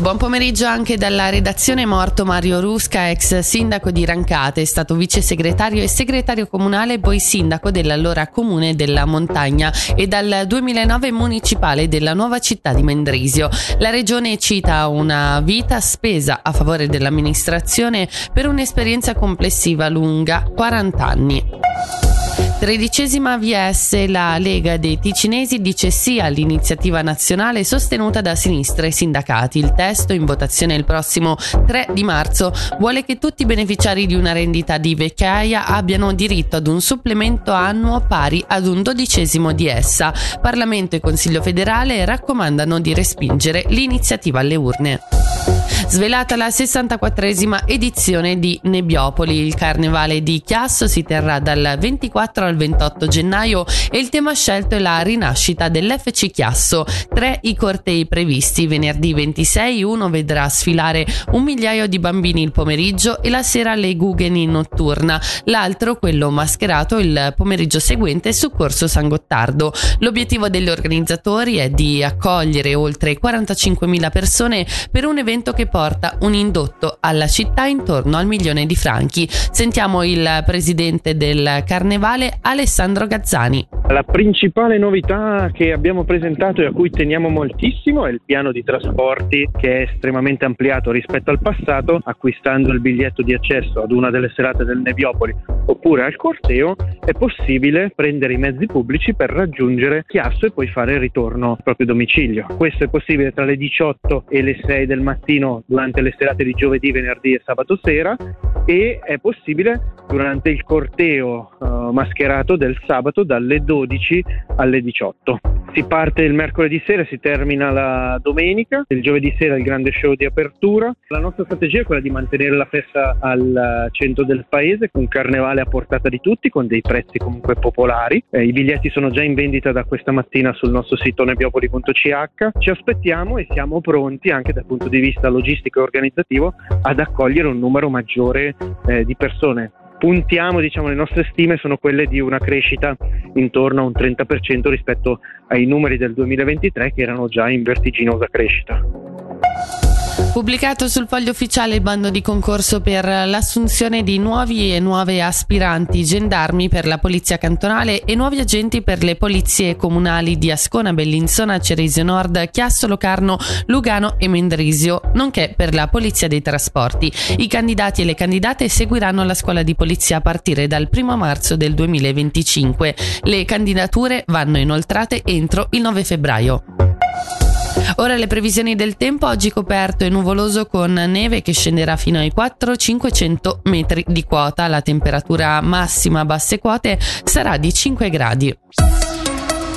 Buon pomeriggio anche dalla redazione morto Mario Rusca, ex sindaco di Rancate, è stato vice segretario e segretario comunale poi sindaco dell'allora comune della Montagna e dal 2009 municipale della nuova città di Mendrisio. La regione cita una vita spesa a favore dell'amministrazione per un'esperienza complessiva lunga 40 anni. Tredicesima VS, la Lega dei Ticinesi dice sì all'iniziativa nazionale sostenuta da sinistra e sindacati. Il testo, in votazione il prossimo 3 di marzo, vuole che tutti i beneficiari di una rendita di vecchiaia abbiano diritto ad un supplemento annuo pari ad un dodicesimo di essa. Parlamento e Consiglio federale raccomandano di respingere l'iniziativa alle urne. Svelata la 64esima edizione di Nebbiopoli, il carnevale di Chiasso si terrà dal 24 al 28 gennaio e il tema scelto è la rinascita dell'FC Chiasso. Tre i cortei previsti, venerdì 26 uno vedrà sfilare un migliaio di bambini il pomeriggio e la sera le Guggen in notturna, l'altro, quello mascherato, il pomeriggio seguente su Corso San Gottardo. L'obiettivo degli organizzatori è di accogliere oltre 45.000 persone per un evento che porta un indotto alla città intorno al milione di franchi. Sentiamo il presidente del carnevale Alessandro Gazzani. La principale novità che abbiamo presentato e a cui teniamo moltissimo è il piano di trasporti che è estremamente ampliato rispetto al passato, acquistando il biglietto di accesso ad una delle serate del Nebiopoli oppure al corteo, è possibile prendere i mezzi pubblici per raggiungere Chiasso e poi fare il ritorno al proprio domicilio. Questo è possibile tra le 18 e le 6 del mattino durante le serate di giovedì, venerdì e sabato sera e è possibile durante il corteo uh, mascherato del sabato dalle 12 alle 18. Si parte il mercoledì sera, si termina la domenica, il giovedì sera il grande show di apertura. La nostra strategia è quella di mantenere la festa al centro del paese con carnevale a portata di tutti, con dei prezzi comunque popolari. Eh, I biglietti sono già in vendita da questa mattina sul nostro sito nebbiopoli.ch. Ci aspettiamo e siamo pronti anche dal punto di vista logistico e organizzativo ad accogliere un numero maggiore eh, di persone puntiamo, diciamo, le nostre stime sono quelle di una crescita intorno a un 30% rispetto ai numeri del 2023 che erano già in vertiginosa crescita. Pubblicato sul foglio ufficiale il bando di concorso per l'assunzione di nuovi e nuove aspiranti gendarmi per la polizia cantonale e nuovi agenti per le polizie comunali di Ascona, Bellinzona, Ceresio Nord, Chiasso, Locarno, Lugano e Mendrisio, nonché per la polizia dei trasporti. I candidati e le candidate seguiranno la scuola di polizia a partire dal 1 marzo del 2025. Le candidature vanno inoltrate entro il 9 febbraio. Ora le previsioni del tempo, oggi coperto e nuvoloso con neve che scenderà fino ai 400-500 metri di quota. La temperatura massima a basse quote sarà di 5 gradi.